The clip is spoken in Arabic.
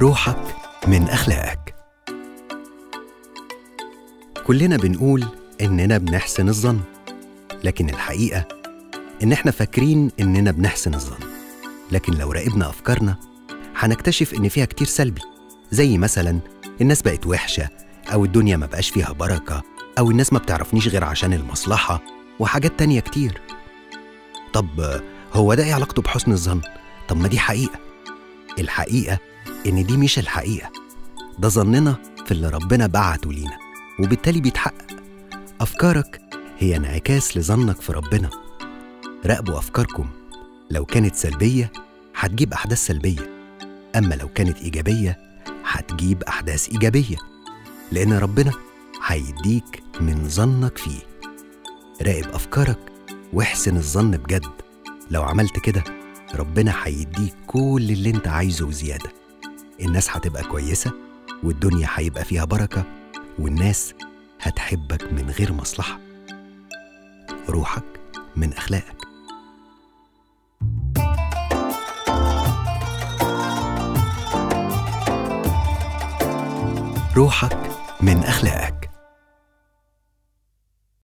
روحك من أخلاقك. كلنا بنقول إننا بنحسن الظن لكن الحقيقة إن إحنا فاكرين إننا بنحسن الظن. لكن لو راقبنا أفكارنا هنكتشف إن فيها كتير سلبي زي مثلا الناس بقت وحشة أو الدنيا ما بقاش فيها بركة أو الناس ما بتعرفنيش غير عشان المصلحة وحاجات تانية كتير. طب هو ده إيه علاقته بحسن الظن؟ طب ما دي حقيقة. الحقيقة إن دي مش الحقيقة. ده ظننا في اللي ربنا بعته لينا وبالتالي بيتحقق. أفكارك هي انعكاس لظنك في ربنا. راقبوا أفكاركم. لو كانت سلبية هتجيب أحداث سلبية. أما لو كانت إيجابية هتجيب أحداث إيجابية. لأن ربنا هيديك من ظنك فيه. راقب أفكارك واحسن الظن بجد. لو عملت كده ربنا هيديك كل اللي أنت عايزه وزيادة. الناس هتبقى كويسة والدنيا هيبقى فيها بركة والناس هتحبك من غير مصلحة. روحك من أخلاقك. روحك من أخلاقك.